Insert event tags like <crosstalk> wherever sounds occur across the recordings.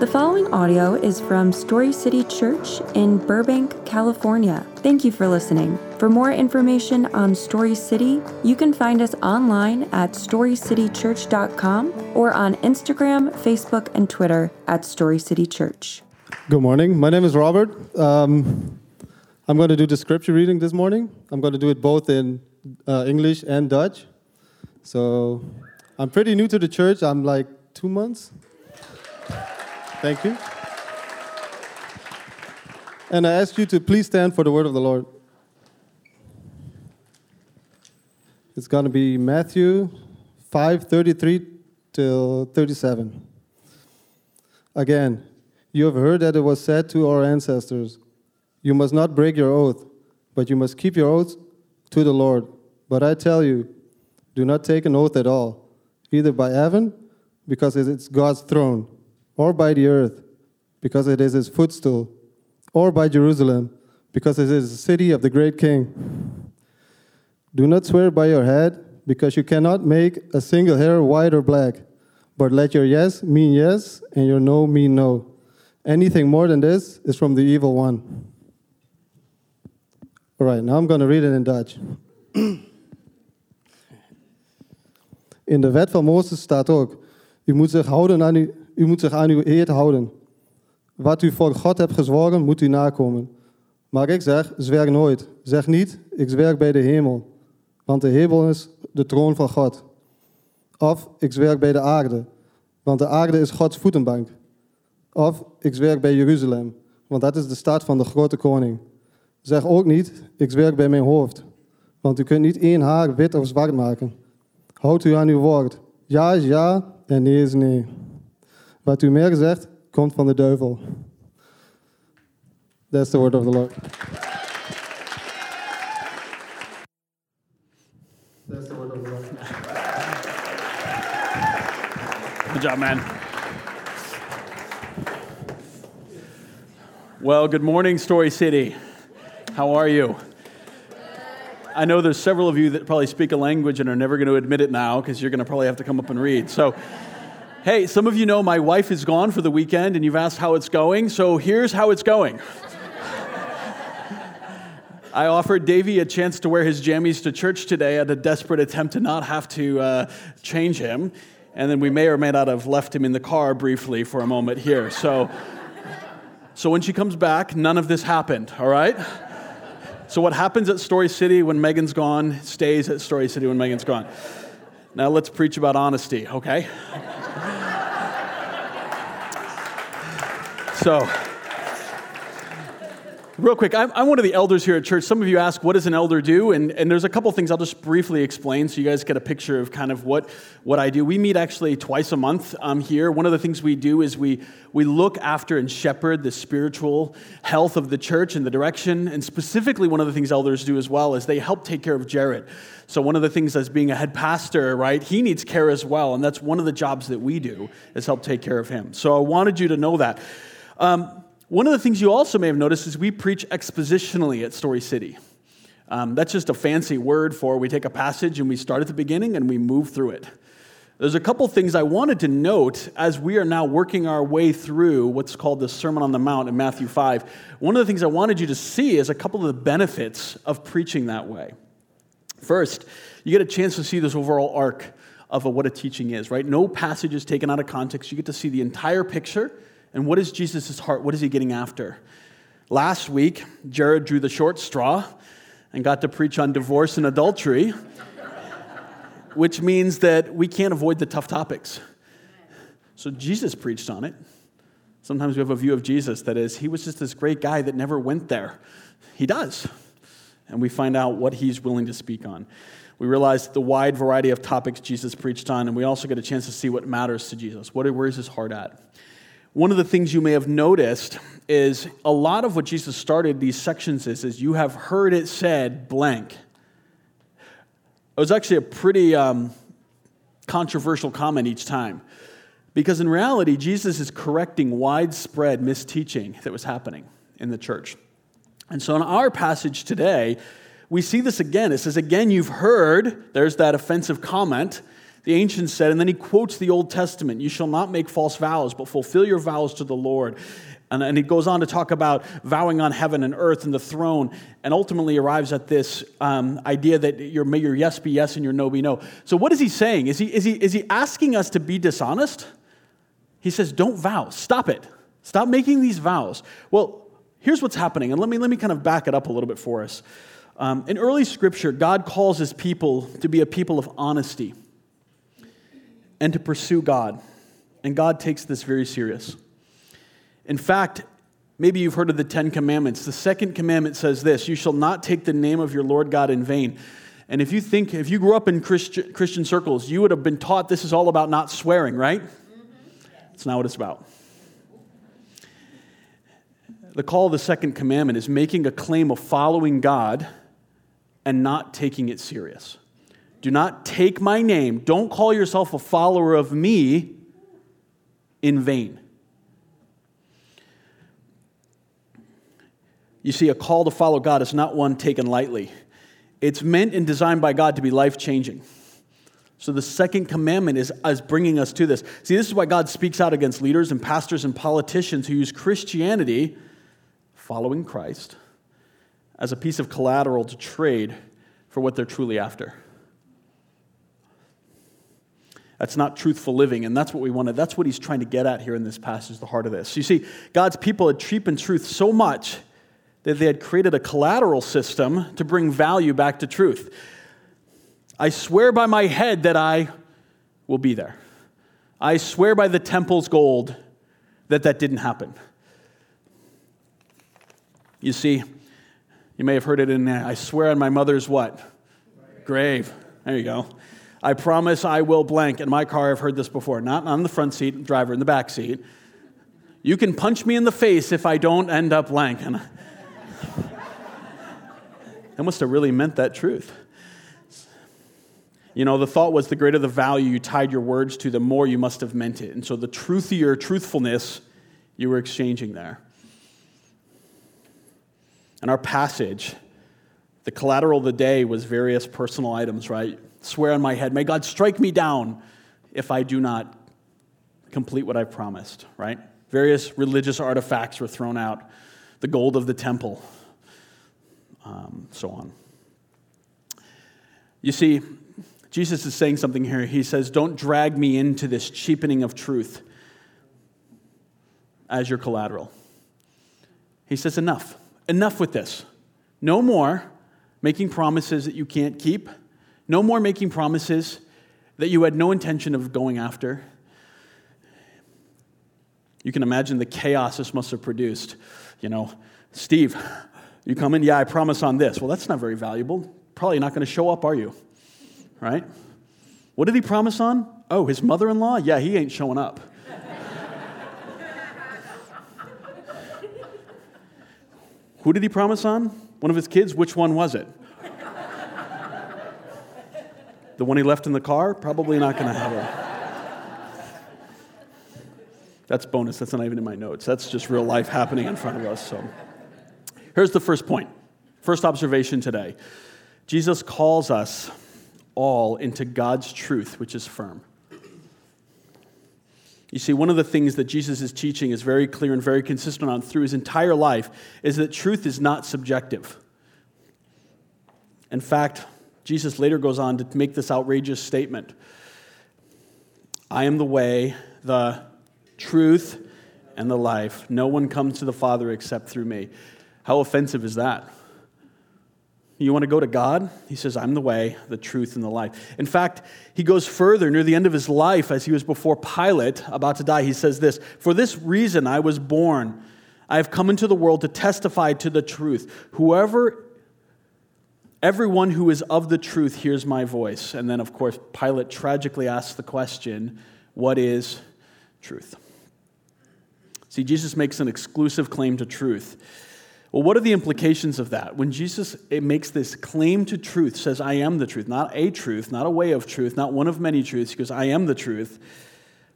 The following audio is from Story City Church in Burbank, California. Thank you for listening. For more information on Story City, you can find us online at storycitychurch.com or on Instagram, Facebook, and Twitter at Story City Church. Good morning. My name is Robert. Um, I'm going to do the scripture reading this morning. I'm going to do it both in uh, English and Dutch. So I'm pretty new to the church. I'm like two months. Thank you. And I ask you to please stand for the word of the Lord. It's going to be Matthew 5:33 till 37. Again, you have heard that it was said to our ancestors, You must not break your oath, but you must keep your oath to the Lord. But I tell you, do not take an oath at all, either by heaven, because it is God's throne, or by the earth, because it is his footstool, or by Jerusalem, because it is the city of the great king. Do not swear by your head, because you cannot make a single hair white or black, but let your yes mean yes, and your no mean no. Anything more than this is from the evil one. All right, now I'm going to read it in Dutch. <clears throat> In de wet van Mozes staat ook: u moet zich, houden aan u moet zich aan uw eed houden. Wat u voor God hebt gezworen, moet u nakomen. Maar ik zeg: zwerg nooit. Zeg niet: ik zwerg bij de hemel, want de hemel is de troon van God. Of ik zwerg bij de aarde, want de aarde is Gods voetenbank. Of ik zwerg bij Jeruzalem, want dat is de stad van de grote koning. Zeg ook niet: ik zwerg bij mijn hoofd, want u kunt niet één haar wit of zwart maken. Houd u aan uw woord. Ja is ja en nee is nee. Wat u meer zegt, komt van de duivel. That's the word of the Lord. That's the word of the Lord. Good job, man. Well, good morning, Story City. How are you? I know there's several of you that probably speak a language and are never going to admit it now because you're going to probably have to come up and read. So, hey, some of you know my wife is gone for the weekend and you've asked how it's going. So, here's how it's going. I offered Davey a chance to wear his jammies to church today at a desperate attempt to not have to uh, change him. And then we may or may not have left him in the car briefly for a moment here. So, so when she comes back, none of this happened, all right? So, what happens at Story City when Megan's gone stays at Story City when Megan's gone. Now, let's preach about honesty, okay? So, real quick, I'm, I'm, one of the elders here at church. Some of you ask, what does an elder do? And, and there's a couple things I'll just briefly explain so you guys get a picture of kind of what, what I do. We meet actually twice a month um, here. One of the things we do is we, we look after and shepherd the spiritual health of the church and the direction. And specifically, one of the things elders do as well is they help take care of Jared. So one of the things as being a head pastor, right, he needs care as well. And that's one of the jobs that we do is help take care of him. So I wanted you to know that. Um, one of the things you also may have noticed is we preach expositionally at Story City. Um, that's just a fancy word for we take a passage and we start at the beginning and we move through it. There's a couple things I wanted to note as we are now working our way through what's called the Sermon on the Mount in Matthew 5. One of the things I wanted you to see is a couple of the benefits of preaching that way. First, you get a chance to see this overall arc of what a teaching is, right? No passage is taken out of context. You get to see the entire picture and what is Jesus' heart? What is he getting after? Last week, Jared drew the short straw and got to preach on divorce and adultery, which means that we can't avoid the tough topics. So Jesus preached on it. Sometimes we have a view of Jesus that is, he was just this great guy that never went there. He does. And we find out what he's willing to speak on. We realize the wide variety of topics Jesus preached on, and we also get a chance to see what matters to Jesus. What, where is his heart at? One of the things you may have noticed is a lot of what Jesus started these sections is, is you have heard it said blank. It was actually a pretty um, controversial comment each time. Because in reality, Jesus is correcting widespread misteaching that was happening in the church. And so in our passage today, we see this again. It says, Again, you've heard, there's that offensive comment The ancients said, and then he quotes the Old Testament You shall not make false vows, but fulfill your vows to the Lord. And, and he goes on to talk about vowing on heaven and earth and the throne, and ultimately arrives at this um, idea that your, may your yes be yes and your no be no. So, what is he saying? Is he, is, he, is he asking us to be dishonest? He says, Don't vow. Stop it. Stop making these vows. Well, here's what's happening, and let me, let me kind of back it up a little bit for us. Um, in early scripture, God calls his people to be a people of honesty and to pursue God. And God takes this very serious. In fact, maybe you've heard of the Ten Commandments. The second commandment says this You shall not take the name of your Lord God in vain. And if you think, if you grew up in Christian, Christian circles, you would have been taught this is all about not swearing, right? Mm-hmm. It's not what it's about. The call of the second commandment is making a claim of following God and not taking it serious. Do not take my name. Don't call yourself a follower of me in vain. You see, a call to follow God is not one taken lightly. It's meant and designed by God to be life changing. So the second commandment is, is bringing us to this. See, this is why God speaks out against leaders and pastors and politicians who use Christianity, following Christ, as a piece of collateral to trade for what they're truly after. That's not truthful living, and that's what we wanted. That's what he's trying to get at here in this passage, the heart of this. You see, God's people had cheapened truth so much that they had created a collateral system to bring value back to truth. I swear by my head that I will be there. I swear by the temple's gold that that didn't happen. You see, you may have heard it in. I swear on my mother's what? Grave. There you go. I promise I will blank. In my car, I've heard this before. Not on the front seat, driver in the back seat. You can punch me in the face if I don't end up blank. And <laughs> I must have really meant that truth. You know, the thought was the greater the value you tied your words to, the more you must have meant it. And so the truthier truthfulness you were exchanging there. And our passage, the collateral of the day was various personal items, right? Swear on my head, may God strike me down if I do not complete what I've promised, right? Various religious artifacts were thrown out, the gold of the temple, um, so on. You see, Jesus is saying something here. He says, Don't drag me into this cheapening of truth as your collateral. He says, Enough. Enough with this. No more making promises that you can't keep. No more making promises that you had no intention of going after. You can imagine the chaos this must have produced. You know, Steve, you come in, yeah, I promise on this. Well, that's not very valuable. Probably not going to show up, are you? Right? What did he promise on? Oh, his mother in law? Yeah, he ain't showing up. Who did he promise on? One of his kids? Which one was it? The one he left in the car? Probably not going to have a. That's bonus. That's not even in my notes. That's just real life happening in front of us. So here's the first point. First observation today Jesus calls us all into God's truth, which is firm. You see, one of the things that Jesus is teaching is very clear and very consistent on through his entire life is that truth is not subjective. In fact, Jesus later goes on to make this outrageous statement I am the way, the truth, and the life. No one comes to the Father except through me. How offensive is that? You want to go to God? He says, I'm the way, the truth, and the life. In fact, he goes further near the end of his life as he was before Pilate, about to die. He says this For this reason I was born. I have come into the world to testify to the truth. Whoever Everyone who is of the truth hears my voice. And then, of course, Pilate tragically asks the question what is truth? See, Jesus makes an exclusive claim to truth. Well, what are the implications of that? When Jesus makes this claim to truth, says, I am the truth, not a truth, not a way of truth, not one of many truths, goes, I am the truth.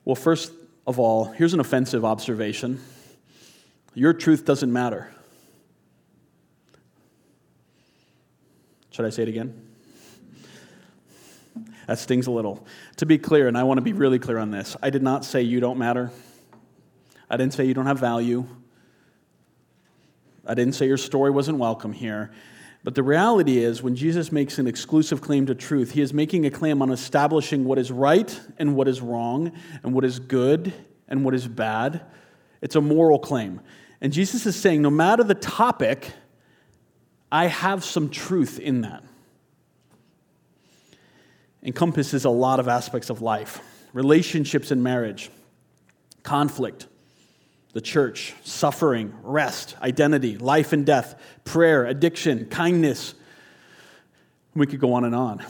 Well, first of all, here's an offensive observation your truth doesn't matter. Should I say it again? That stings a little. To be clear, and I want to be really clear on this, I did not say you don't matter. I didn't say you don't have value. I didn't say your story wasn't welcome here. But the reality is, when Jesus makes an exclusive claim to truth, he is making a claim on establishing what is right and what is wrong, and what is good and what is bad. It's a moral claim. And Jesus is saying, no matter the topic, I have some truth in that. Encompasses a lot of aspects of life relationships and marriage, conflict, the church, suffering, rest, identity, life and death, prayer, addiction, kindness. We could go on and on.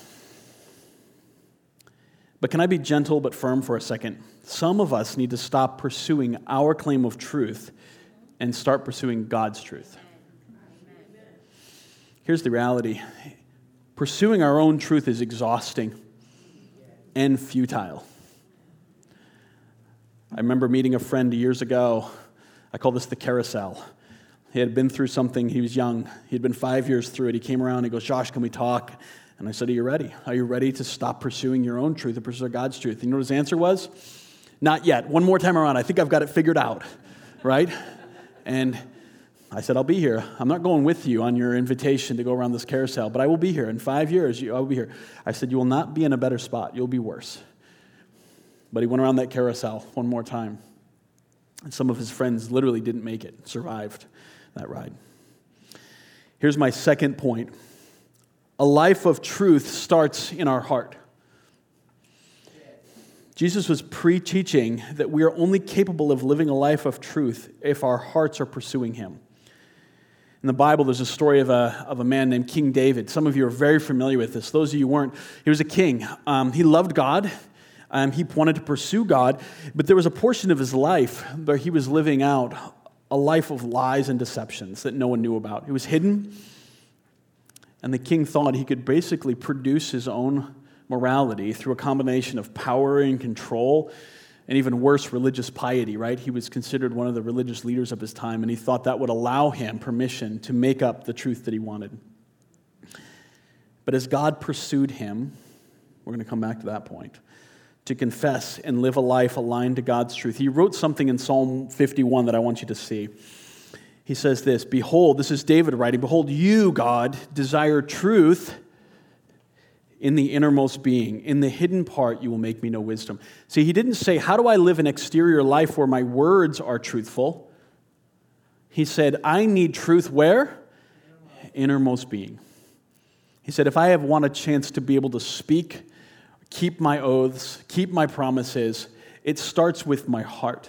But can I be gentle but firm for a second? Some of us need to stop pursuing our claim of truth and start pursuing God's truth. Here's the reality pursuing our own truth is exhausting and futile. I remember meeting a friend years ago. I call this the carousel. He had been through something, he was young. He had been five years through it. He came around, he goes, Josh, can we talk? And I said, Are you ready? Are you ready to stop pursuing your own truth and pursue God's truth? You know what his answer was? Not yet. One more time around. I think I've got it figured out, right? And I said, I'll be here. I'm not going with you on your invitation to go around this carousel, but I will be here. In five years, I will be here. I said, You will not be in a better spot. You'll be worse. But he went around that carousel one more time. And some of his friends literally didn't make it, survived that ride. Here's my second point a life of truth starts in our heart. Jesus was pre teaching that we are only capable of living a life of truth if our hearts are pursuing Him. In the Bible, there's a story of a, of a man named King David. Some of you are very familiar with this. Those of you weren't, he was a king. Um, he loved God, um, he wanted to pursue God, but there was a portion of his life where he was living out a life of lies and deceptions that no one knew about. It was hidden, and the king thought he could basically produce his own morality through a combination of power and control and even worse, religious piety, right? He was considered one of the religious leaders of his time, and he thought that would allow him permission to make up the truth that he wanted. But as God pursued him, we're going to come back to that point, to confess and live a life aligned to God's truth, he wrote something in Psalm 51 that I want you to see. He says this Behold, this is David writing, Behold, you, God, desire truth in the innermost being. In the hidden part, you will make me know wisdom. See, he didn't say, How do I live an exterior life where my words are truthful? He said, I need truth where? Innermost being. He said, If I have want a chance to be able to speak, keep my oaths, keep my promises, it starts with my heart.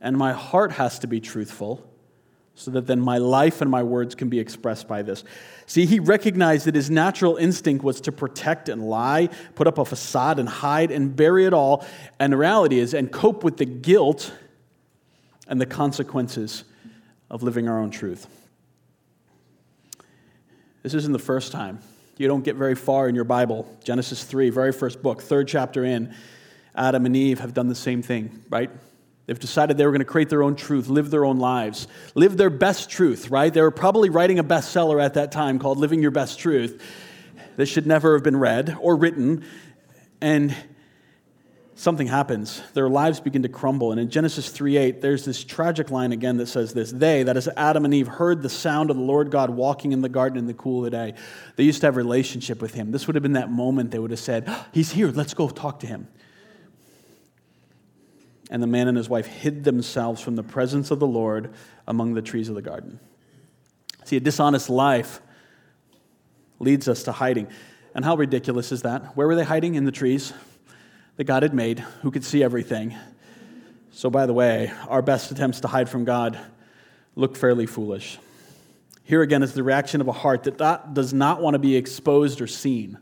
And my heart has to be truthful so that then my life and my words can be expressed by this. See, he recognized that his natural instinct was to protect and lie, put up a facade and hide and bury it all. And the reality is, and cope with the guilt and the consequences of living our own truth. This isn't the first time. You don't get very far in your Bible. Genesis 3, very first book, third chapter in, Adam and Eve have done the same thing, right? They've decided they were going to create their own truth, live their own lives, live their best truth, right? They were probably writing a bestseller at that time called Living Your Best Truth. that should never have been read or written. And something happens. Their lives begin to crumble. And in Genesis 3 8, there's this tragic line again that says this They, that is Adam and Eve, heard the sound of the Lord God walking in the garden in the cool of the day. They used to have a relationship with him. This would have been that moment they would have said, He's here, let's go talk to him and the man and his wife hid themselves from the presence of the Lord among the trees of the garden. See, a dishonest life leads us to hiding. And how ridiculous is that? Where were they hiding? In the trees that God had made, who could see everything. So, by the way, our best attempts to hide from God look fairly foolish. Here again is the reaction of a heart that does not want to be exposed or seen.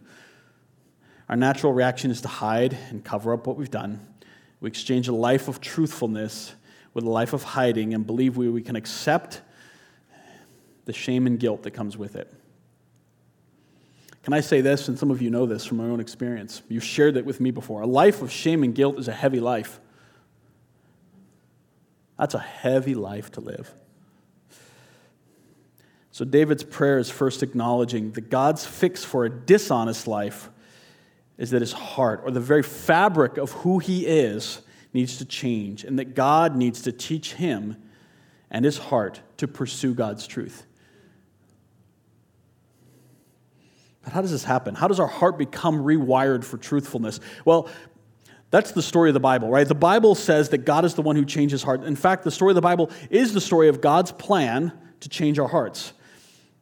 Our natural reaction is to hide and cover up what we've done. We exchange a life of truthfulness with a life of hiding and believe we, we can accept the shame and guilt that comes with it. Can I say this, and some of you know this from my own experience? You've shared it with me before. A life of shame and guilt is a heavy life. That's a heavy life to live. So, David's prayer is first acknowledging that God's fix for a dishonest life is that his heart, or the very fabric of who he is, needs to change, and that God needs to teach him and his heart to pursue God's truth. But how does this happen? How does our heart become rewired for truthfulness? Well, that's the story of the Bible, right? The Bible says that God is the one who changes heart. In fact, the story of the Bible is the story of God's plan to change our hearts.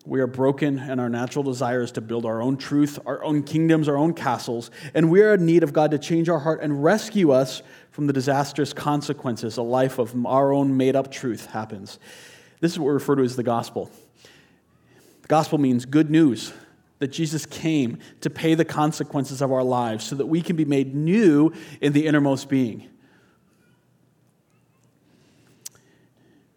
We are broken and our natural desires to build our own truth, our own kingdoms, our own castles, and we are in need of God to change our heart and rescue us from the disastrous consequences a life of our own made up truth happens. This is what we refer to as the gospel. The gospel means good news that Jesus came to pay the consequences of our lives so that we can be made new in the innermost being.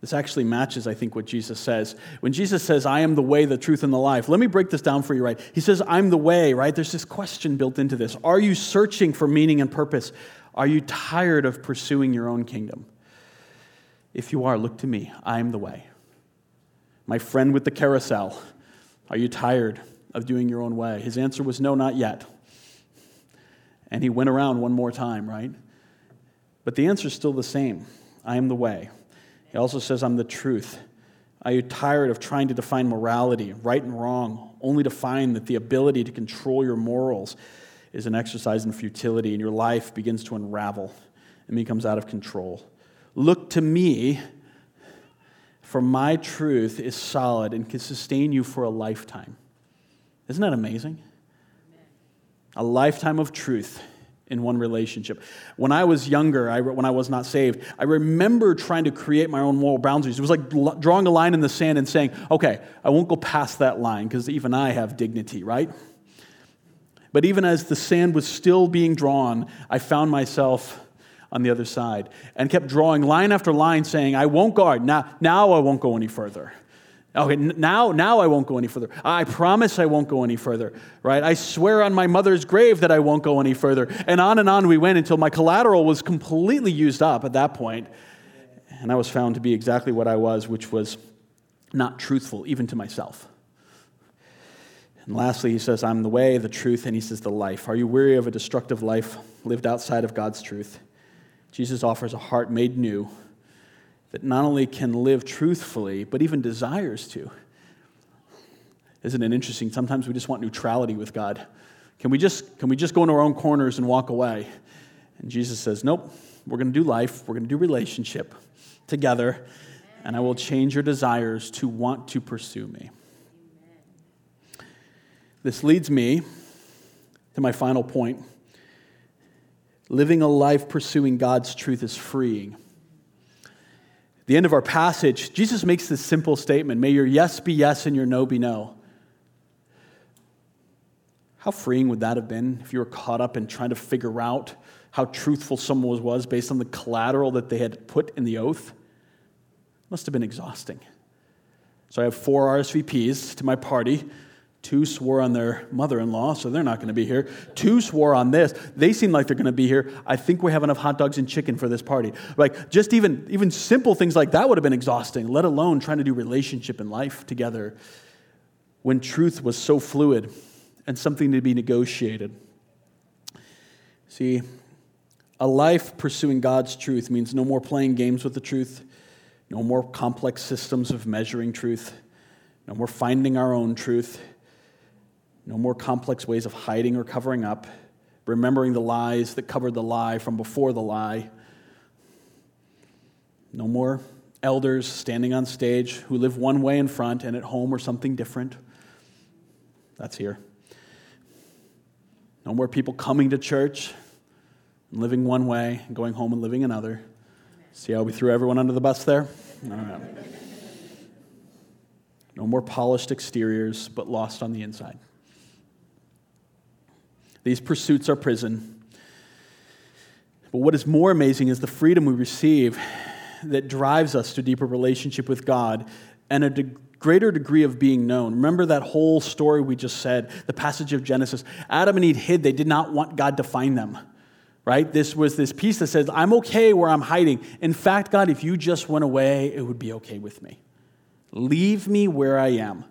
This actually matches, I think, what Jesus says. When Jesus says, I am the way, the truth, and the life, let me break this down for you, right? He says, I'm the way, right? There's this question built into this. Are you searching for meaning and purpose? Are you tired of pursuing your own kingdom? If you are, look to me. I am the way. My friend with the carousel, are you tired of doing your own way? His answer was no, not yet. And he went around one more time, right? But the answer is still the same I am the way. He also says, I'm the truth. Are you tired of trying to define morality, right and wrong, only to find that the ability to control your morals is an exercise in futility and your life begins to unravel and becomes out of control? Look to me, for my truth is solid and can sustain you for a lifetime. Isn't that amazing? A lifetime of truth in one relationship. When I was younger, I, when I was not saved, I remember trying to create my own moral boundaries. It was like drawing a line in the sand and saying, okay, I won't go past that line because even I have dignity, right? But even as the sand was still being drawn, I found myself on the other side and kept drawing line after line saying, I won't guard. Now, now I won't go any further. Okay, now, now I won't go any further. I promise I won't go any further, right? I swear on my mother's grave that I won't go any further. And on and on we went until my collateral was completely used up at that point. And I was found to be exactly what I was, which was not truthful, even to myself. And lastly, he says, I'm the way, the truth, and he says, the life. Are you weary of a destructive life lived outside of God's truth? Jesus offers a heart made new that not only can live truthfully, but even desires to. Isn't it interesting? Sometimes we just want neutrality with God. Can we just, can we just go into our own corners and walk away? And Jesus says, Nope, we're going to do life, we're going to do relationship together, and I will change your desires to want to pursue me. This leads me to my final point. Living a life pursuing God's truth is freeing the end of our passage, Jesus makes this simple statement May your yes be yes and your no be no. How freeing would that have been if you were caught up in trying to figure out how truthful someone was based on the collateral that they had put in the oath? Must have been exhausting. So I have four RSVPs to my party Two swore on their mother in law, so they're not going to be here. Two swore on this. They seem like they're going to be here. I think we have enough hot dogs and chicken for this party. Like, just even, even simple things like that would have been exhausting, let alone trying to do relationship and life together when truth was so fluid and something to be negotiated. See, a life pursuing God's truth means no more playing games with the truth, no more complex systems of measuring truth, no more finding our own truth no more complex ways of hiding or covering up, remembering the lies that covered the lie from before the lie. No more elders standing on stage who live one way in front and at home are something different. That's here. No more people coming to church and living one way and going home and living another. See how we threw everyone under the bus there? All right. No more polished exteriors, but lost on the inside. These pursuits are prison. But what is more amazing is the freedom we receive that drives us to deeper relationship with God and a de- greater degree of being known. Remember that whole story we just said, the passage of Genesis. Adam and Eve hid, they did not want God to find them. Right? This was this piece that says, I'm okay where I'm hiding. In fact, God, if you just went away, it would be okay with me. Leave me where I am.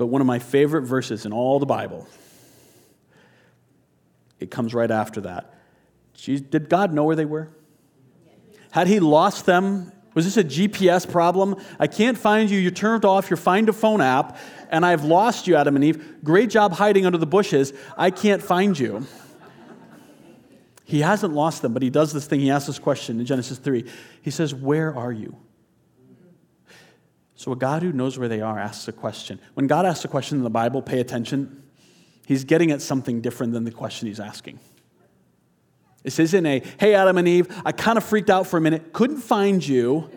But one of my favorite verses in all the Bible, it comes right after that. Did God know where they were? Had he lost them? Was this a GPS problem? I can't find you. You're turned off your Find a Phone app, and I've lost you, Adam and Eve. Great job hiding under the bushes. I can't find you. He hasn't lost them, but he does this thing. He asks this question in Genesis 3. He says, Where are you? So, a God who knows where they are asks a question. When God asks a question in the Bible, pay attention. He's getting at something different than the question he's asking. This isn't a, hey, Adam and Eve, I kind of freaked out for a minute, couldn't find you,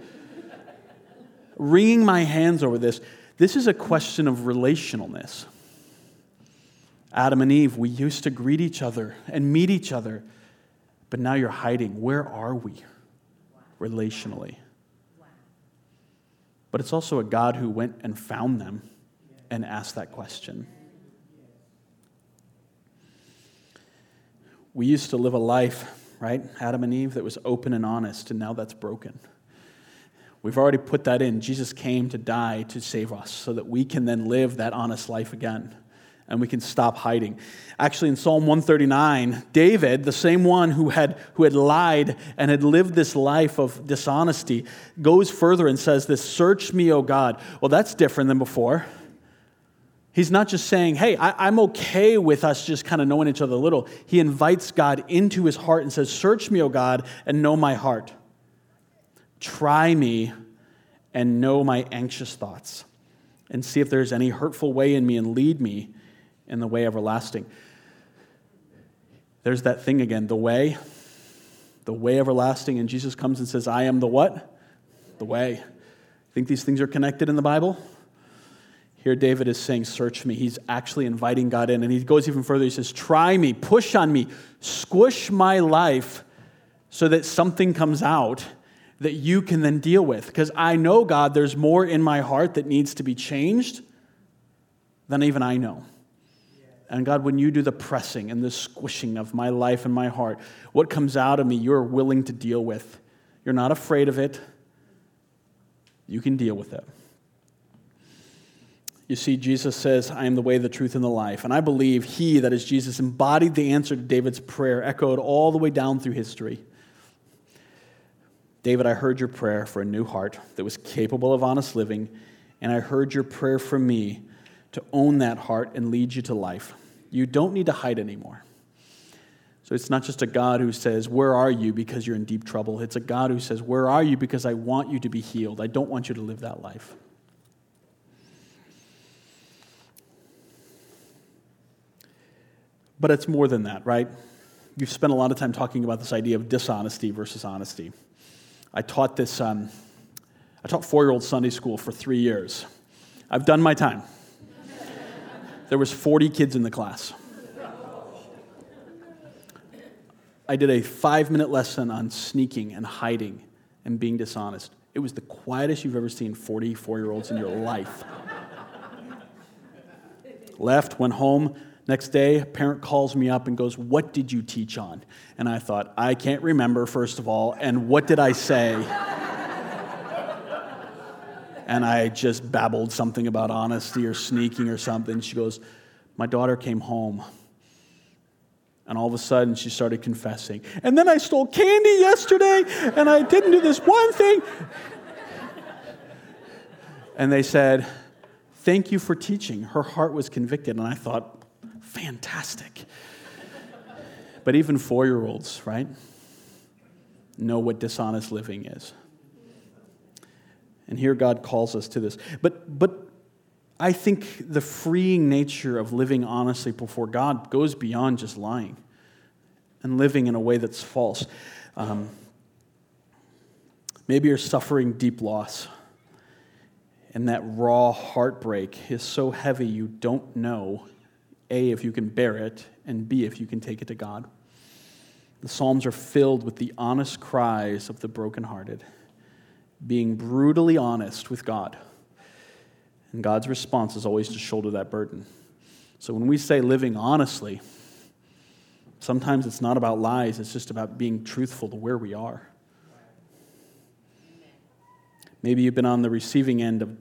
wringing my hands over this. This is a question of relationalness. Adam and Eve, we used to greet each other and meet each other, but now you're hiding. Where are we relationally? But it's also a God who went and found them and asked that question. We used to live a life, right, Adam and Eve, that was open and honest, and now that's broken. We've already put that in. Jesus came to die to save us so that we can then live that honest life again and we can stop hiding. Actually, in Psalm 139, David, the same one who had, who had lied and had lived this life of dishonesty, goes further and says this Search me, O God. Well, that's different than before. He's not just saying, hey, I, am okay with us just kind of knowing each other a little. He invites God into his heart and says, Search me, O God, and know my heart. Try me and know my anxious thoughts, and see if there's any hurtful way in me, and lead me in the way everlasting. There's that thing again, the way, the way everlasting. And Jesus comes and says, I am the what? The way. Think these things are connected in the Bible? Here, David is saying, Search me. He's actually inviting God in. And he goes even further. He says, Try me, push on me, squish my life so that something comes out that you can then deal with. Because I know, God, there's more in my heart that needs to be changed than even I know. And God, when you do the pressing and the squishing of my life and my heart, what comes out of me, you're willing to deal with. You're not afraid of it. You can deal with it. You see, Jesus says, I am the way, the truth, and the life. And I believe he, that is Jesus, embodied the answer to David's prayer, echoed all the way down through history. David, I heard your prayer for a new heart that was capable of honest living, and I heard your prayer for me to own that heart and lead you to life. You don't need to hide anymore. So it's not just a God who says, Where are you because you're in deep trouble? It's a God who says, Where are you because I want you to be healed? I don't want you to live that life. But it's more than that, right? You've spent a lot of time talking about this idea of dishonesty versus honesty. I taught this, um, I taught four year old Sunday school for three years. I've done my time. There was 40 kids in the class. I did a five minute lesson on sneaking and hiding and being dishonest. It was the quietest you've ever seen 44 year olds in your life. Left, went home, Next day, a parent calls me up and goes, What did you teach on? And I thought, I can't remember, first of all, and what did I say? And I just babbled something about honesty or sneaking or something. She goes, My daughter came home. And all of a sudden, she started confessing. And then I stole candy yesterday, and I didn't do this one thing. And they said, Thank you for teaching. Her heart was convicted. And I thought, fantastic. but even four year olds, right, know what dishonest living is. And here God calls us to this. But, but I think the freeing nature of living honestly before God goes beyond just lying and living in a way that's false. Um, maybe you're suffering deep loss, and that raw heartbreak is so heavy you don't know a, if you can bear it, and B, if you can take it to God. The Psalms are filled with the honest cries of the brokenhearted, being brutally honest with God. And God's response is always to shoulder that burden. So when we say living honestly, sometimes it's not about lies, it's just about being truthful to where we are. Maybe you've been on the receiving end of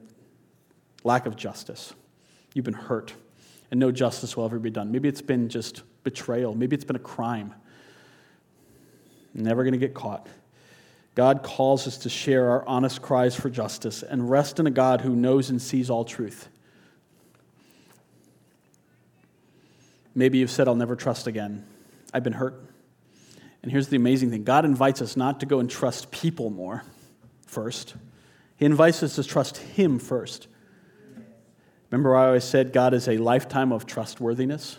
lack of justice You've been hurt, and no justice will ever be done. Maybe it's been just betrayal. Maybe it's been a crime. Never going to get caught. God calls us to share our honest cries for justice and rest in a God who knows and sees all truth. Maybe you've said, I'll never trust again. I've been hurt. And here's the amazing thing God invites us not to go and trust people more first, He invites us to trust Him first. Remember, I always said God is a lifetime of trustworthiness?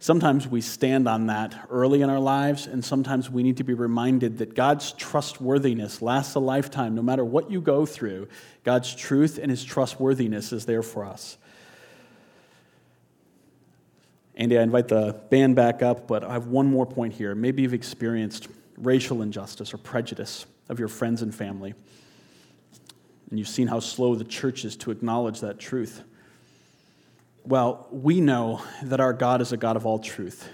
Sometimes we stand on that early in our lives, and sometimes we need to be reminded that God's trustworthiness lasts a lifetime. No matter what you go through, God's truth and His trustworthiness is there for us. Andy, I invite the band back up, but I have one more point here. Maybe you've experienced racial injustice or prejudice of your friends and family, and you've seen how slow the church is to acknowledge that truth. Well, we know that our God is a God of all truth,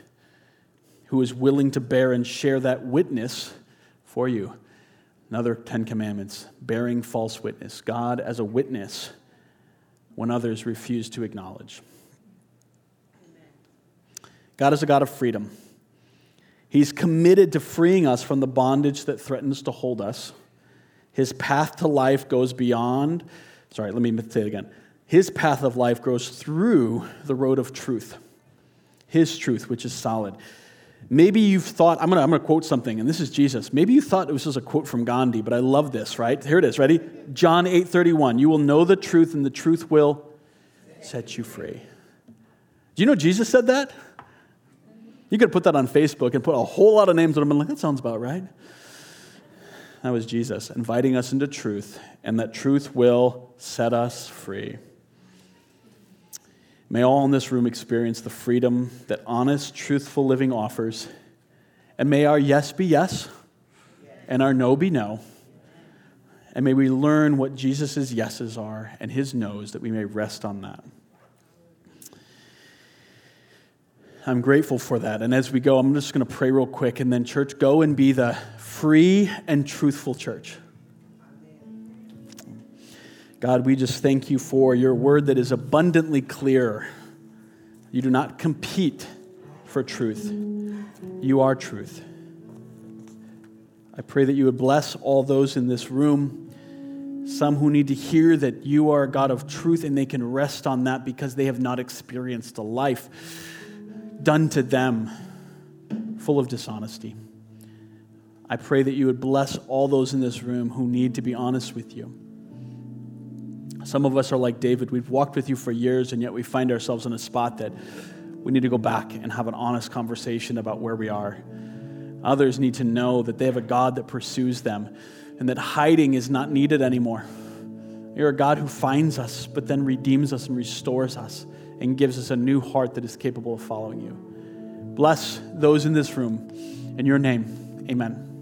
who is willing to bear and share that witness for you. Another Ten Commandments bearing false witness. God as a witness when others refuse to acknowledge. God is a God of freedom. He's committed to freeing us from the bondage that threatens to hold us. His path to life goes beyond, sorry, let me say it again. His path of life goes through the road of truth, His truth, which is solid. Maybe you've thought, I'm going to I'm to quote something, and this is Jesus. Maybe you thought it was just a quote from Gandhi, but I love this, right? Here it is. Ready? John 8 31. You will know the truth, and the truth will set you free. Do you know Jesus said that? You could put that on Facebook and put a whole lot of names on them and like, that sounds about right. That was Jesus inviting us into truth, and that truth will set us free. May all in this room experience the freedom that honest, truthful living offers. And may our yes be yes, and our no be no. And may we learn what Jesus' yeses are and his no's that we may rest on that. I'm grateful for that. And as we go, I'm just going to pray real quick. And then, church, go and be the free and truthful church. God, we just thank you for your word that is abundantly clear. You do not compete for truth, you are truth. I pray that you would bless all those in this room, some who need to hear that you are a God of truth and they can rest on that because they have not experienced a life done to them full of dishonesty. I pray that you would bless all those in this room who need to be honest with you. Some of us are like David. We've walked with you for years, and yet we find ourselves in a spot that we need to go back and have an honest conversation about where we are. Others need to know that they have a God that pursues them and that hiding is not needed anymore. You're a God who finds us, but then redeems us and restores us and gives us a new heart that is capable of following you. Bless those in this room. In your name, amen.